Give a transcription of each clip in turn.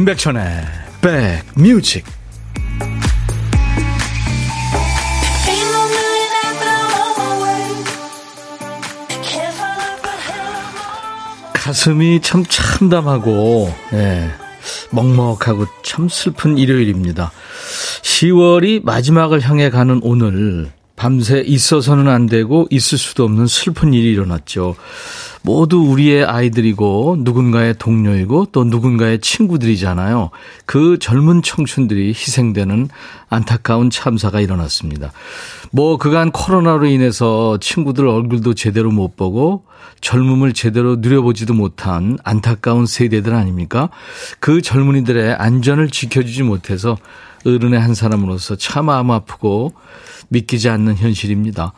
임백천의 백뮤직 가슴이 참 참담하고 예, 먹먹하고 참 슬픈 일요일입니다. 10월이 마지막을 향해 가는 오늘 밤새 있어서는 안 되고 있을 수도 없는 슬픈 일이 일어났죠. 모두 우리의 아이들이고 누군가의 동료이고 또 누군가의 친구들이잖아요. 그 젊은 청춘들이 희생되는 안타까운 참사가 일어났습니다. 뭐 그간 코로나로 인해서 친구들 얼굴도 제대로 못 보고 젊음을 제대로 누려보지도 못한 안타까운 세대들 아닙니까? 그 젊은이들의 안전을 지켜주지 못해서 어른의 한 사람으로서 참 마음 아프고 믿기지 않는 현실입니다.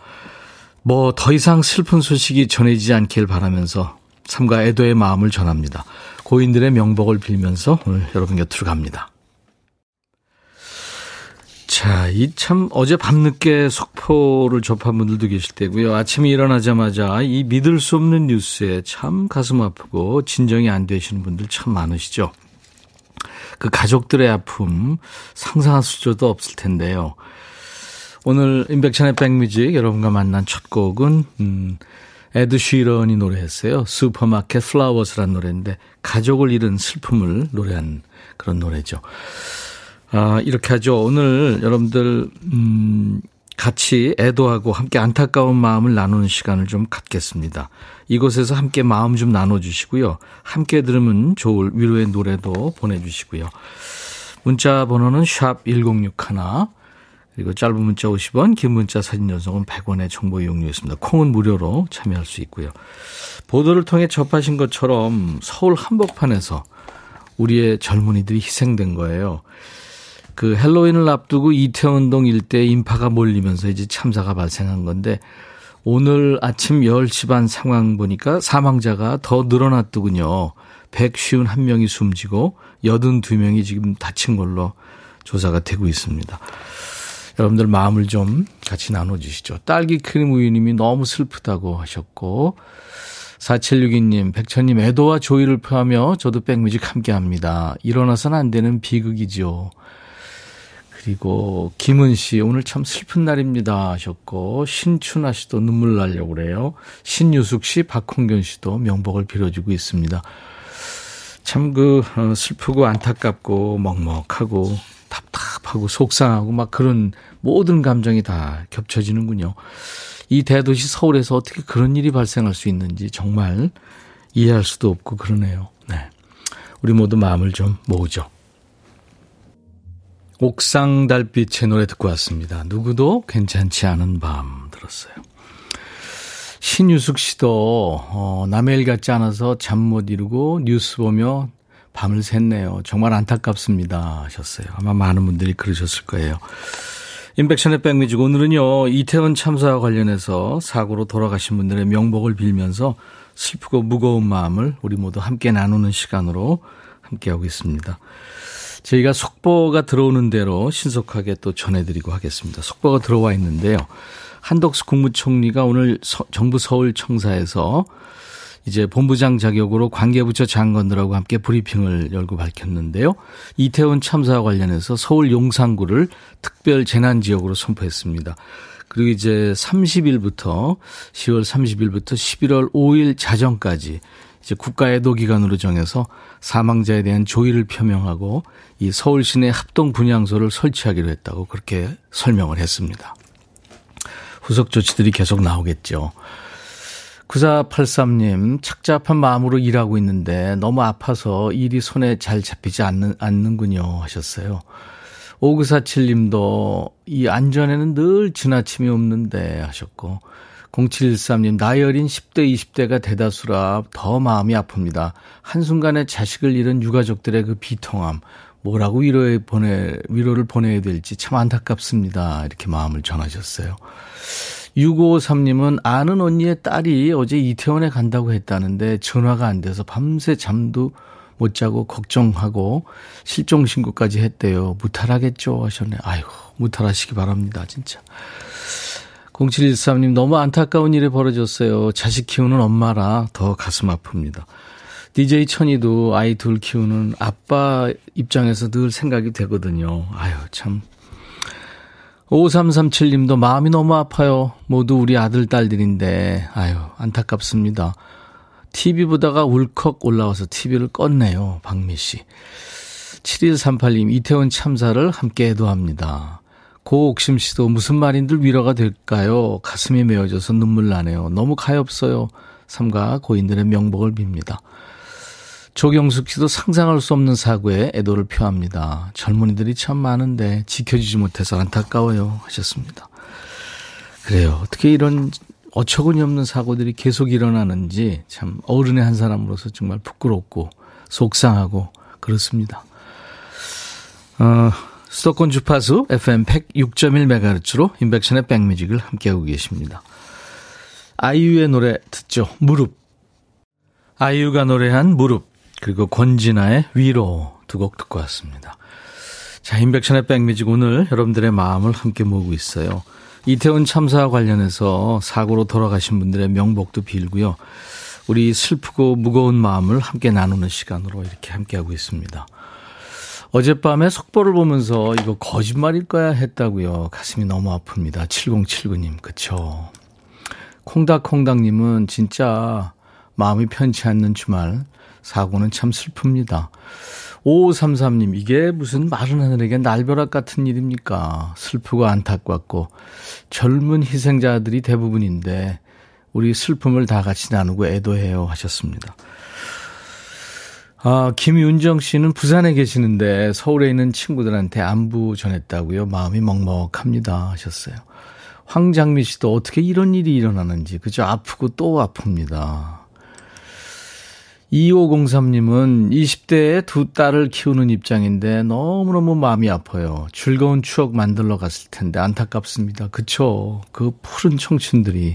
뭐 더 이상 슬픈 소식이 전해지지 않길 바라면서 삼가 애도의 마음을 전합니다. 고인들의 명복을 빌면서 오늘 여러분 곁으로 갑니다. 자, 이 참 어제 밤늦게 속포를 접한 분들도 계실 테고요. 아침에 일어나자마자 이 믿을 수 없는 뉴스에 참 가슴 아프고 진정이 안 되시는 분들 참 많으시죠. 그 가족들의 아픔 상상할 수조도 없을 텐데요. 오늘 임백천의 백뮤직 여러분과 만난 첫 곡은 음, 에드 쉬런이 노래했어요. Supermarket Flowers라는 노래인데 가족을 잃은 슬픔을 노래한 그런 노래죠. 아, 이렇게 하죠. 오늘 여러분들 음, 같이 애도하고 함께 안타까운 마음을 나누는 시간을 좀 갖겠습니다. 이곳에서 함께 마음 좀 나눠주시고요. 함께 들으면 좋을 위로의 노래도 보내주시고요. 문자 번호는 샵 1061, 그리고 짧은 문자 50원, 긴 문자 사진 연속은 100원의 정보 이용료였습니다. 콩은 무료로 참여할 수 있고요. 보도를 통해 접하신 것처럼 서울 한복판에서 우리의 젊은이들이 희생된 거예요. 그 헬로윈을 앞두고 이태원동 일대 인파가 몰리면서 이제 참사가 발생한 건데 오늘 아침 10시 반 상황 보니까 사망자가 더 늘어났더군요. 151명이 숨지고 82명이 지금 다친 걸로 조사가 되고 있습니다. 여러분들 마음을 좀 같이 나눠주시죠. 딸기 크림 우유님이 너무 슬프다고 하셨고, 4762님, 백천님, 애도와 조의를 표하며 저도 백뮤직 함께 합니다. 일어나서는 안 되는 비극이죠. 그리고 김은 씨 오늘 참 슬픈 날입니다 하셨고 신춘아 씨도 눈물 나려고 그래요. 신유숙 씨, 박홍견 씨도 명복을 빌어주고 있습니다. 참그 어, 슬프고 안타깝고 먹먹하고 답답하고 속상하고 막 그런 모든 감정이 다 겹쳐지는군요. 이 대도시 서울에서 어떻게 그런 일이 발생할 수 있는지 정말 이해할 수도 없고 그러네요. 네. 우리 모두 마음을 좀 모으죠. 옥상 달빛의 노래 듣고 왔습니다. 누구도 괜찮지 않은 밤 들었어요. 신유숙 씨도 어, 남의 일 같지 않아서 잠 못 이루고 뉴스 보며 밤을 샜네요. 정말 안타깝습니다 하셨어요. 아마 많은 분들이 그러셨을 거예요. 인백션의 백미직 오늘은요 이태원 참사와 관련해서 사고로 돌아가신 분들의 명복을 빌면서 슬프고 무거운 마음을 우리 모두 함께 나누는 시간으로 함께하고 있습니다. 저희가 속보가 들어오는 대로 신속하게 또 전해드리고 하겠습니다. 속보가 들어와 있는데요. 한덕수 국무총리가 오늘 서, 정부 서울청사에서 이제 본부장 자격으로 관계부처 장관들하고 함께 브리핑을 열고 밝혔는데요. 이태원 참사와 관련해서 서울 용산구를 특별 재난 지역으로 선포했습니다. 그리고 이제 30일부터 10월 30일부터 11월 5일 자정까지 이제 국가애도 기간으로 정해서 사망자에 대한 조의를 표명하고 이 서울 시내 합동 분향소를 설치하기로 했다고 그렇게 설명을 했습니다. 후속 조치들이 계속 나오겠죠. 9483님, 착잡한 마음으로 일하고 있는데 너무 아파서 일이 손에 잘 잡히지 않는, 않는군요. 하셨어요. 5947님도 이 안전에는 늘 지나침이 없는데 하셨고, 0713님, 나이 어린 10대, 20대가 대다수라 더 마음이 아픕니다. 한순간에 자식을 잃은 유가족들의 그 비통함, 뭐라고 위로에 보내, 위로를 보내야 될지 참 안타깝습니다. 이렇게 마음을 전하셨어요. 6553님은 아는 언니의 딸이 어제 이태원에 간다고 했다는데 전화가 안 돼서 밤새 잠도 못 자고 걱정하고 실종 신고까지 했대요. 무탈하겠죠 하셨네. 아이고 무탈하시기 바랍니다. 진짜. 0713님 너무 안타까운 일이 벌어졌어요. 자식 키우는 엄마라 더 가슴 아픕니다. DJ 천이도 아이 둘 키우는 아빠 입장에서 늘 생각이 되거든요. 아유, 참. 5337님도 마음이 너무 아파요. 모두 우리 아들, 딸들인데, 아유, 안타깝습니다. TV 보다가 울컥 올라와서 TV를 껐네요. 박미 씨. 7138님, 이태원 참사를 함께 애도합니다. 고옥심 씨도 무슨 말인들 위로가 될까요? 가슴이 메어져서 눈물 나네요. 너무 가엾어요. 삼가 고인들의 명복을 빕니다. 조경숙 씨도 상상할 수 없는 사고에 애도를 표합니다. 젊은이들이 참 많은데 지켜주지 못해서 안타까워요. 하셨습니다. 그래요. 어떻게 이런 어처구니 없는 사고들이 계속 일어나는지 참 어른의 한 사람으로서 정말 부끄럽고 속상하고 그렇습니다. 어, 수도권 주파수 FM 106.1MHz로 인백션의 백뮤직을 함께하고 계십니다. 아이유의 노래 듣죠. 무릎. 아이유가 노래한 무릎. 그리고 권진아의 위로 두 곡 듣고 왔습니다. 자, 인백션의 백뮤직 오늘 여러분들의 마음을 함께 모으고 있어요. 이태원 참사와 관련해서 사고로 돌아가신 분들의 명복도 빌고요. 우리 슬프고 무거운 마음을 함께 나누는 시간으로 이렇게 함께하고 있습니다. 어젯밤에 속보를 보면서 이거 거짓말일 거야 했다고요. 가슴이 너무 아픕니다. 7079님, 그쵸. 콩닥콩닥님은 진짜 마음이 편치 않는 주말. 사고는 참 슬픕니다. 5533님, 이게 무슨 마른 하늘에게 날벼락 같은 일입니까? 슬프고 안타깝고 젊은 희생자들이 대부분인데 우리 슬픔을 다 같이 나누고 애도해요 하셨습니다. 아, 김윤정 씨는 부산에 계시는데 서울에 있는 친구들한테 안부 전했다고요. 마음이 먹먹합니다 하셨어요. 황장미 씨도 어떻게 이런 일이 일어나는지 그죠? 아프고 또 아픕니다. 2503님은 20대에 두 딸을 키우는 입장인데 너무너무 마음이 아파요. 즐거운 추억 만들러 갔을 텐데 안타깝습니다. 그쵸? 그 푸른 청춘들이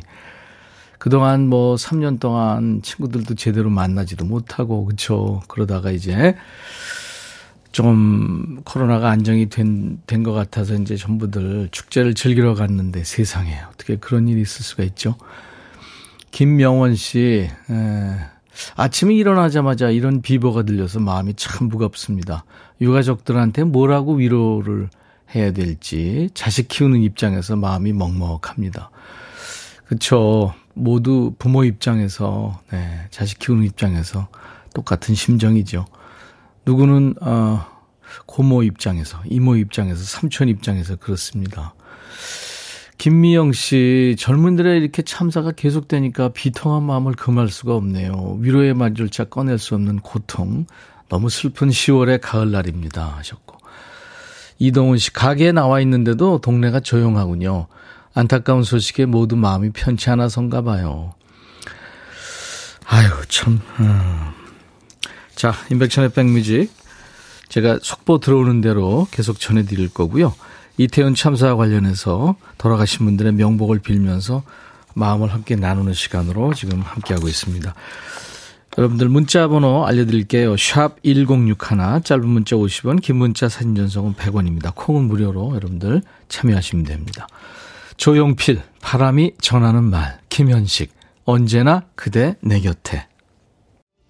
그동안 뭐 3년 동안 친구들도 제대로 만나지도 못하고, 그쵸. 그러다가 이제 좀 코로나가 안정이 된, 된 것 같아서 이제 전부들 축제를 즐기러 갔는데 세상에 어떻게 그런 일이 있을 수가 있죠. 김명원 씨, 에, 아침에 일어나자마자 이런 비보가 들려서 마음이 참 무겁습니다. 유가족들한테 뭐라고 위로를 해야 될지 자식 키우는 입장에서 마음이 먹먹합니다. 그렇죠. 모두 부모 입장에서 네, 자식 키우는 입장에서 똑같은 심정이죠. 누구는 어 고모 입장에서, 이모 입장에서, 삼촌 입장에서 그렇습니다. 김미영 씨, 젊은들의 이렇게 참사가 계속되니까 비통한 마음을 금할 수가 없네요. 위로의 말조차 꺼낼 수 없는 고통. 너무 슬픈 10월의 가을날입니다. 하셨고. 이동훈 씨, 가게에 나와 있는데도 동네가 조용하군요. 안타까운 소식에 모두 마음이 편치 않아서인가 봐요. 아유, 참. 음. 자, 인백천의 백뮤직. 제가 속보 들어오는 대로 계속 전해드릴 거고요. 이태원 참사와 관련해서 돌아가신 분들의 명복을 빌면서 마음을 함께 나누는 시간으로 지금 함께하고 있습니다. 여러분들 문자 번호 알려드릴게요. 샵 1061, 짧은 문자 50원, 긴 문자 사진 전송은 100원입니다. 콩은 무료로 여러분들 참여하시면 됩니다. 조용필, 바람이 전하는 말, 김현식, 언제나 그대 내 곁에.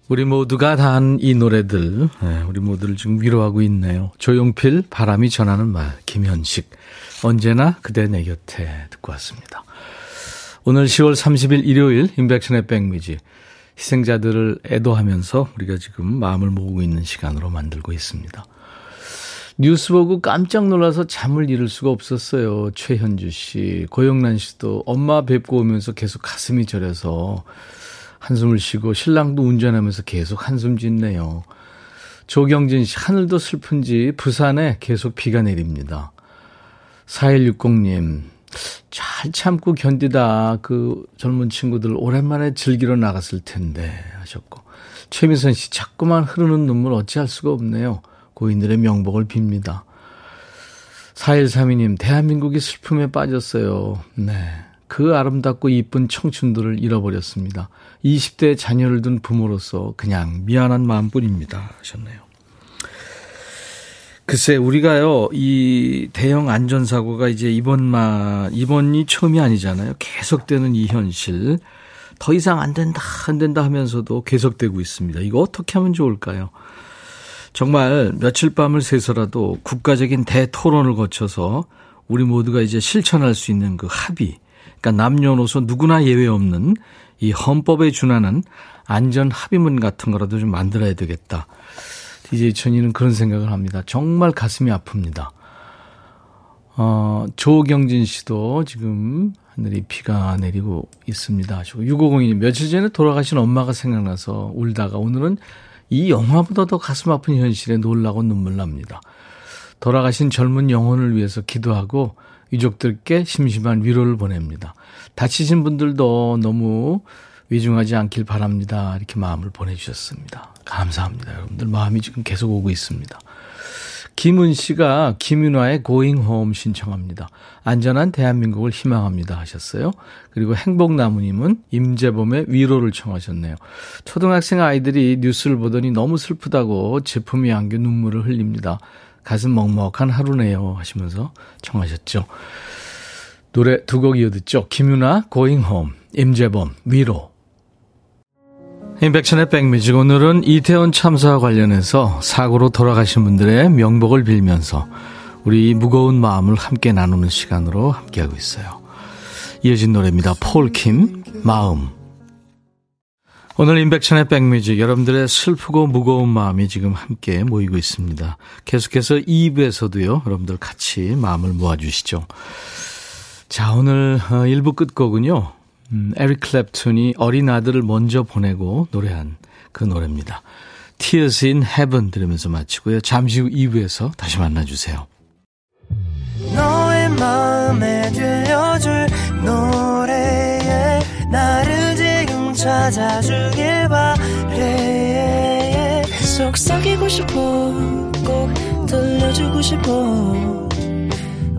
우리 모두가 다 한 이 노래들, 네, 우리 모두를 지금 위로하고 있네요. 조용필, 바람이 전하는 말, 김현식, 언제나 그대 내 곁에 듣고 왔습니다. 오늘 10월 30일 일요일, 인백션의 백미지, 희생자들을 애도하면서 우리가 지금 마음을 모으고 있는 시간으로 만들고 있습니다. 뉴스 보고 깜짝 놀라서 잠을 이룰 수가 없었어요. 최현주 씨, 고영란 씨도 엄마 뵙고 오면서 계속 가슴이 저려서 한숨을 쉬고 신랑도 운전하면서 계속 한숨 짓네요. 조경진 씨, 하늘도 슬픈지 부산에 계속 비가 내립니다. 4160님, 잘 참고 견디다 그 젊은 친구들 오랜만에 즐기러 나갔을 텐데 하셨고. 최미선 씨, 자꾸만 흐르는 눈물 어찌할 수가 없네요. 고인들의 명복을 빕니다. 4132님, 대한민국이 슬픔에 빠졌어요. 네. 그 아름답고 이쁜 청춘들을 잃어버렸습니다. 20대 자녀를 둔 부모로서 그냥 미안한 마음뿐입니다. 하셨네요. 글쎄, 우리가요, 이 대형 안전사고가 이제 이번만, 이번이 처음이 아니잖아요. 계속되는 이 현실. 더 이상 안 된다, 안 된다 하면서도 계속되고 있습니다. 이거 어떻게 하면 좋을까요? 정말 며칠 밤을 새서라도 국가적인 대토론을 거쳐서 우리 모두가 이제 실천할 수 있는 그 합의, 그러니까 남녀노소 누구나 예외 없는 이 헌법에 준하는 안전 합의문 같은 거라도 좀 만들어야 되겠다. DJ 천이는 그런 생각을 합니다. 정말 가슴이 아픕니다. 어, 조경진 씨도 지금 하늘이 비가 내리고 있습니다. 6502님, 며칠 전에 돌아가신 엄마가 생각나서 울다가 오늘은 이 영화보다 더 가슴 아픈 현실에 놀라고 눈물 납니다. 돌아가신 젊은 영혼을 위해서 기도하고 유족들께 심심한 위로를 보냅니다. 다치신 분들도 너무 위중하지 않길 바랍니다. 이렇게 마음을 보내주셨습니다. 감사합니다. 여러분들 마음이 지금 계속 오고 있습니다. 김은 씨가 김윤화의 Going Home 신청합니다. 안전한 대한민국을 희망합니다 하셨어요. 그리고 행복나무님은 임재범의 위로를 청하셨네요. 초등학생 아이들이 뉴스를 보더니 너무 슬프다고 제품이 안겨 눈물을 흘립니다. 가슴 먹먹한 하루네요 하시면서 청하셨죠. 노래 두 곡 이어 듣죠. 김윤아 Going Home, 임재범 위로. 인백천의 백뮤직 오늘은 이태원 참사와 관련해서 사고로 돌아가신 분들의 명복을 빌면서 우리 무거운 마음을 함께 나누는 시간으로 함께하고 있어요. 이어진 노래입니다. 폴킴 마음 오늘 인백천의 백뮤직 여러분들의 슬프고 무거운 마음이 지금 함께 모이고 있습니다. 계속해서 2부에서도요. 여러분들 같이 마음을 모아주시죠. 자 오늘 1부 어, 끝곡은요. 음, 에릭 클랩튼이 어린 아들을 먼저 보내고 노래한 그 노래입니다. Tears in Heaven 들으면서 마치고요. 잠시 후 2부에서 다시 만나주세요. 너의 마음에 들려줄 노래에 나를 지금 찾아주길 바래 속삭이고 싶어 꼭 들려주고 싶어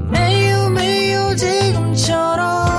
매우 매우 지금처럼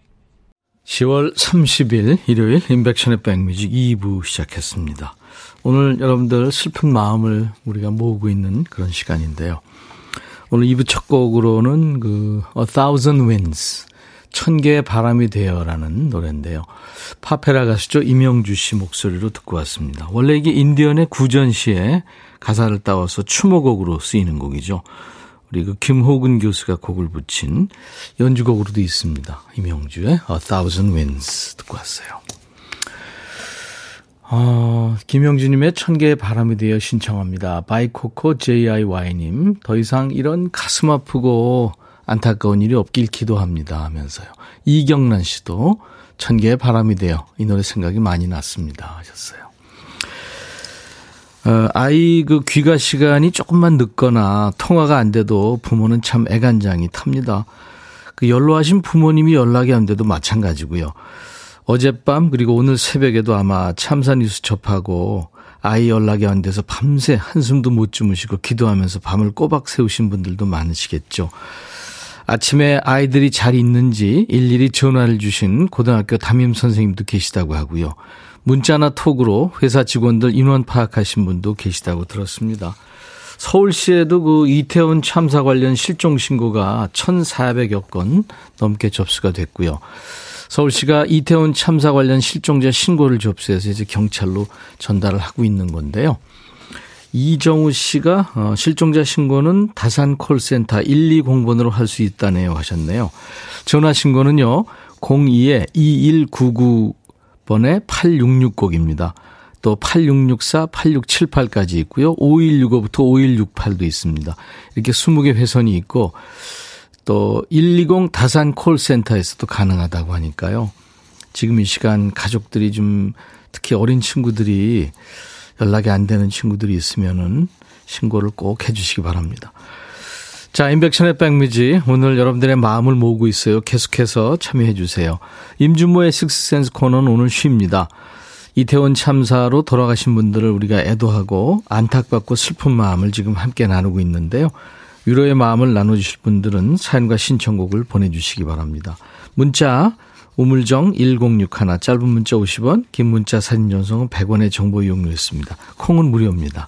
10월 30일 일요일 인백션의 백뮤직 2부 시작했습니다. 오늘 여러분들 슬픈 마음을 우리가 모으고 있는 그런 시간인데요. 오늘 2부 첫 곡으로는 그 A Thousand Winds 천 개의 바람이 되어라는 노래인데요. 팝페라 가수죠 임형주 씨 목소리로 듣고 왔습니다. 원래 이게 인디언의 구전시에 가사를 따와서 추모곡으로 쓰이는 곡이죠. 우리 그 김효근 교수가 곡을 붙인 연주곡으로도 있습니다. 임형주의 A Thousand Winds 듣고 왔어요. 어, 김영주님의 천개의 바람이 되어 신청합니다. 바이코코 JIY님, 더 이상 이런 가슴 아프고 안타까운 일이 없길 기도합니다 하면서요. 이경란 씨도 천개의 바람이 되어 이 노래 생각이 많이 났습니다 하셨어요. 어, 아이 그 귀가 시간이 조금만 늦거나 통화가 안 돼도 부모는 참 애간장이 탑니다. 그 연로하신 부모님이 연락이 안 돼도 마찬가지고요. 어젯밤 그리고 오늘 새벽에도 아마 참사 뉴스 접하고 아이 연락이 안 돼서 밤새 한숨도 못 주무시고 기도하면서 밤을 꼬박 세우신 분들도 많으시겠죠. 아침에 아이들이 잘 있는지 일일이 전화를 주신 고등학교 담임 선생님도 계시다고 하고요. 문자나 톡으로 회사 직원들 인원 파악하신 분도 계시다고 들었습니다. 서울시에도 그 이태원 참사 관련 실종 신고가 1,400여 건 넘게 접수가 됐고요. 서울시가 이태원 참사 관련 실종자 신고를 접수해서 이제 경찰로 전달을 하고 있는 건데요. 이정우 씨가 어, 실종자 신고는 다산 콜센터 120번으로 할 수 있다네요 하셨네요. 전화 신고는요. 02-2199 번에 8660곡입니다. 또 8664, 8678까지 있고요. 5165부터 5168도 있습니다. 이렇게 20개 회선이 있고 또 120 다산 콜센터에서도 가능하다고 하니까요. 지금 이 시간 가족들이 좀 특히 어린 친구들이 연락이 안 되는 친구들이 있으면은 신고를 꼭 해주시기 바랍니다. 자, 인백션의 백미지. 오늘 여러분들의 마음을 모으고 있어요. 계속해서 참여해 주세요. 임준모의 식스센스 코너는 오늘 쉽니다. 이태원 참사로 돌아가신 분들을 우리가 애도하고 안타깝고 슬픈 마음을 지금 함께 나누고 있는데요. 위로의 마음을 나눠주실 분들은 사연과 신청곡을 보내주시기 바랍니다. 문자 우물정 1061 짧은 문자 50원 긴 문자 사진 전송은 100원의 정보 이용료 있습니다. 콩은 무료입니다.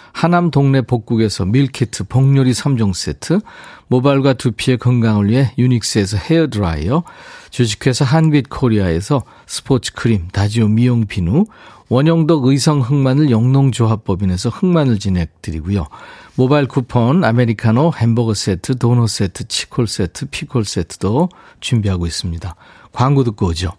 하남 동네 복국에서 밀키트 복요리 3종 세트, 모발과 두피의 건강을 위해 유닉스에서 헤어드라이어, 주식회사 한빛코리아에서 스포츠 크림, 다지오 미용 비누, 원형덕 의성 흑마늘 영농조합법인에서 흑마늘 진액 드리고요. 모바일 쿠폰, 아메리카노, 햄버거 세트, 도넛 세트, 치콜 세트, 피콜 세트도 준비하고 있습니다. 광고 듣고 오죠.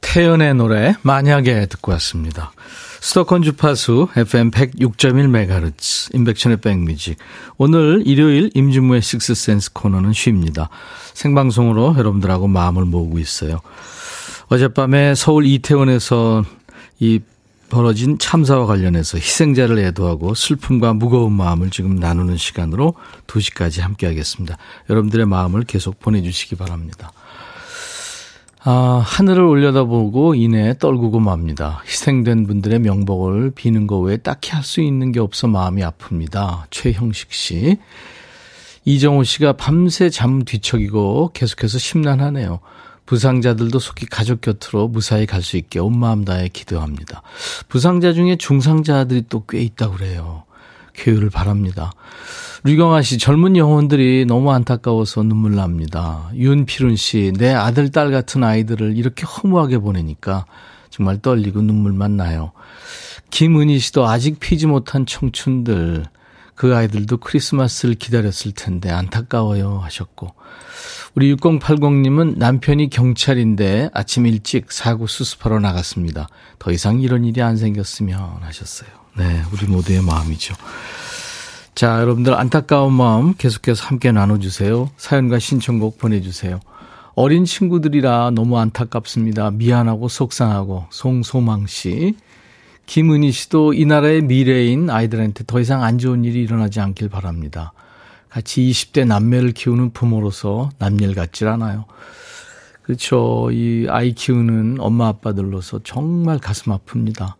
태연의 노래 만약에 듣고 왔습니다. 수도권 주파수 FM 106.1MHz 임백천의 백뮤직 오늘 일요일 임진무의 식스센스 코너는 쉽니다. 생방송으로 여러분들하고 마음을 모으고 있어요. 어젯밤에 서울 이태원에서 이 벌어진 참사와 관련해서 희생자를 애도하고 슬픔과 무거운 마음을 지금 나누는 시간으로 2시까지 함께하겠습니다. 여러분들의 마음을 계속 보내주시기 바랍니다. 아, 하늘을 올려다보고 이내 떨구고 맙니다. 희생된 분들의 명복을 비는 거 외에 딱히 할 수 있는 게 없어 마음이 아픕니다. 최형식 씨. 이정호 씨가 밤새 잠 뒤척이고 계속해서 심란하네요. 부상자들도 속히 가족 곁으로 무사히 갈 수 있게 온 마음 다해 기도합니다. 부상자 중에 중상자들이 또 꽤 있다고 그래요. 쾌유를 바랍니다. 류경아 씨, 젊은 영혼들이 너무 안타까워서 눈물 납니다. 윤필훈 씨, 내 아들, 딸 같은 아이들을 이렇게 허무하게 보내니까 정말 떨리고 눈물만 나요. 김은희 씨도 아직 피지 못한 청춘들, 그 아이들도 크리스마스를 기다렸을 텐데 안타까워요 하셨고, 우리 6080님은 남편이 경찰인데 아침 일찍 사고 수습하러 나갔습니다. 더 이상 이런 일이 안 생겼으면 하셨어요. 네, 우리 모두의 마음이죠. 자, 여러분들 안타까운 마음 계속해서 함께 나눠주세요. 사연과 신청곡 보내주세요. 어린 친구들이라 너무 안타깝습니다. 미안하고 속상하고 송소망 씨. 김은희 씨도 이 나라의 미래인 아이들한테 더 이상 안 좋은 일이 일어나지 않길 바랍니다. 같이 20대 남매를 키우는 부모로서 남일 같질 않아요. 그렇죠. 이 아이 키우는 엄마 아빠들로서 정말 가슴 아픕니다.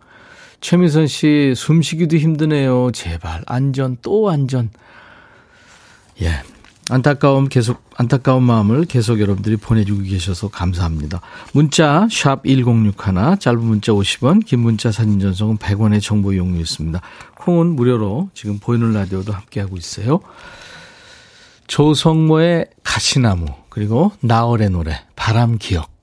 최미선 씨, 숨 쉬기도 힘드네요. 제발, 안전, 또 안전. 예. 안타까움 계속, 안타까운 마음을 계속 여러분들이 보내주고 계셔서 감사합니다. 문자, 샵 1061, 짧은 문자 50원, 긴 문자 사진 전송은 100원의 정보 이용료 있습니다. 콩은 무료로 지금 보이는 라디오도 함께하고 있어요. 조성모의 가시나무, 그리고 나얼의 노래, 바람 기억.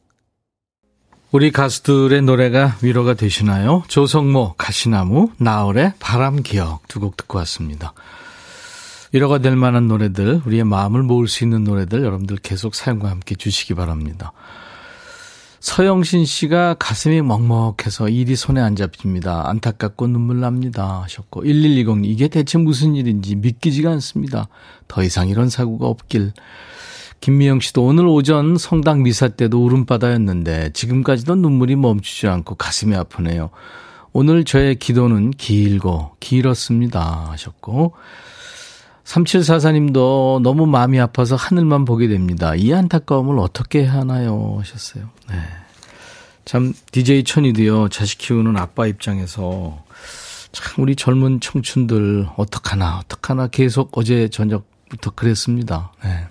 우리 가수들의 노래가 위로가 되시나요? 조성모, 가시나무, 나얼의 바람 기억 두 곡 듣고 왔습니다. 위로가 될 만한 노래들, 우리의 마음을 모을 수 있는 노래들 여러분들 계속 사연과 함께 주시기 바랍니다. 서영신 씨가 가슴이 먹먹해서 일이 손에 안 잡힙니다. 안타깝고 눈물 납니다. 하셨고, 1120 이게 대체 무슨 일인지 믿기지가 않습니다. 더 이상 이런 사고가 없길. 김미영 씨도 오늘 오전 성당 미사 때도 울음바다였는데 지금까지도 눈물이 멈추지 않고 가슴이 아프네요. 오늘 저의 기도는 길고 길었습니다 하셨고 3744님도 너무 마음이 아파서 하늘만 보게 됩니다. 이 안타까움을 어떻게 하나요? 하셨어요. 네. 참, DJ 천이도요, 자식 키우는 아빠 입장에서 참, 우리 젊은 청춘들, 어떡하나, 어떡하나 계속 어제 저녁부터 그랬습니다. 네.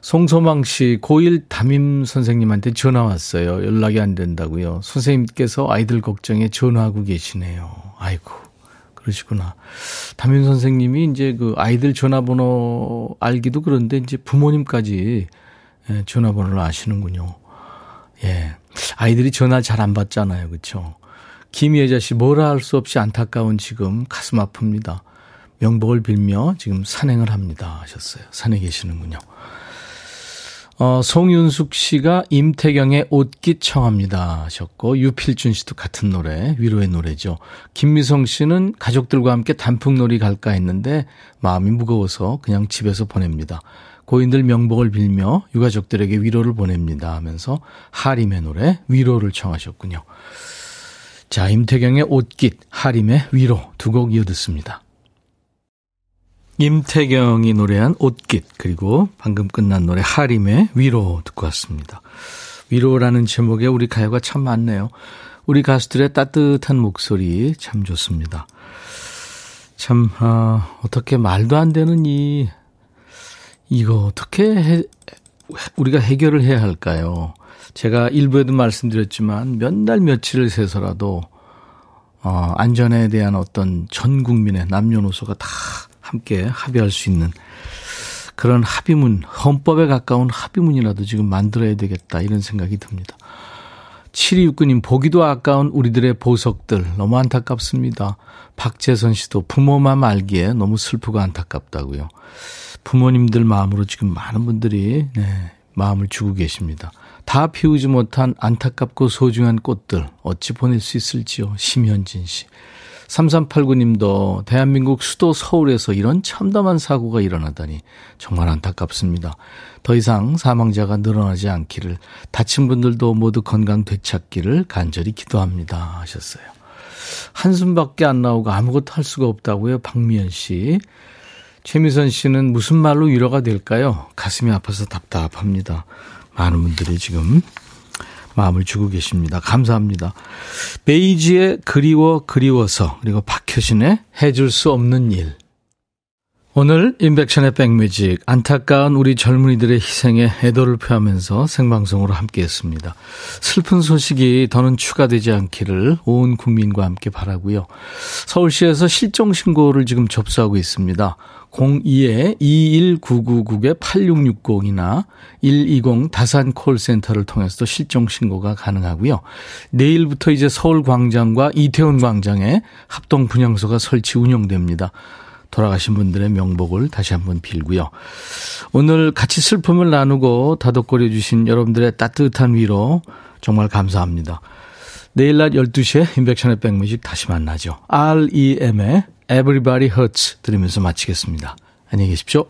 송소망 씨, 고1 담임 선생님한테 전화 왔어요. 연락이 안 된다고요. 선생님께서 아이들 걱정에 전화하고 계시네요. 아이고, 그러시구나. 담임 선생님이 이제 그 아이들 전화번호 알기도 그런데 이제 부모님까지 예, 전화번호를 아시는군요. 예. 아이들이 전화 잘 안 받잖아요. 그렇죠? 김예자 씨, 뭐라 할 수 없이 안타까운 지금 가슴 아픕니다. 명복을 빌며 지금 산행을 합니다. 하셨어요. 산에 계시는군요. 어, 송윤숙 씨가 임태경의 옷깃 청합니다 하셨고 유필준 씨도 같은 노래 위로의 노래죠. 김미성 씨는 가족들과 함께 단풍놀이 갈까 했는데 마음이 무거워서 그냥 집에서 보냅니다. 고인들 명복을 빌며 유가족들에게 위로를 보냅니다 하면서 하림의 노래 위로를 청하셨군요. 자 임태경의 옷깃 하림의 위로 두 곡 이어 듣습니다. 임태경이 노래한 옷깃 그리고 방금 끝난 노래 하림의 위로 듣고 왔습니다. 위로라는 제목에 우리 가요가 참 많네요. 우리 가수들의 따뜻한 목소리 참 좋습니다. 참 어, 어떻게 말도 안 되는 이 이거 어떻게 해, 우리가 해결을 해야 할까요? 제가 일부에도 말씀드렸지만 몇 날 며칠을 세서라도 어, 안전에 대한 어떤 전 국민의 남녀노소가 다 함께 합의할 수 있는 그런 합의문, 헌법에 가까운 합의문이라도 지금 만들어야 되겠다 이런 생각이 듭니다. 7269님, 보기도 아까운 우리들의 보석들 너무 안타깝습니다. 박재선 씨도 부모만 알기에 너무 슬프고 안타깝다고요. 부모님들 마음으로 지금 많은 분들이 네, 마음을 주고 계십니다. 다 피우지 못한 안타깝고 소중한 꽃들 어찌 보낼 수 있을지요. 심현진 씨. 3389님도 대한민국 수도 서울에서 이런 참담한 사고가 일어나다니 정말 안타깝습니다. 더 이상 사망자가 늘어나지 않기를 다친 분들도 모두 건강 되찾기를 간절히 기도합니다 하셨어요. 한숨밖에 안 나오고 아무것도 할 수가 없다고요. 박미연 씨. 최미선 씨는 무슨 말로 위로가 될까요? 가슴이 아파서 답답합니다. 많은 분들이 지금 마음을 주고 계십니다. 감사합니다. 베이지의 그리워 그리워서 그리고 박효신의 해줄 수 없는 일 오늘 인백션의 백뮤직 안타까운 우리 젊은이들의 희생에 애도를 표하면서 생방송으로 함께했습니다. 슬픈 소식이 더는 추가되지 않기를 온 국민과 함께 바라고요. 서울시에서 실종 신고를 지금 접수하고 있습니다. 02-21999-8660이나 120 다산 콜센터를 통해서도 실종 신고가 가능하고요. 내일부터 이제 서울 광장과 이태원 광장에 합동 분향소가 설치 운영됩니다. 돌아가신 분들의 명복을 다시 한번 빌고요. 오늘 같이 슬픔을 나누고 다독거려 주신 여러분들의 따뜻한 위로 정말 감사합니다. 내일 낮 12시에 인백션의 백뮤직 다시 만나죠. REM의 Everybody Hurts 들으면서 마치겠습니다. 안녕히 계십시오.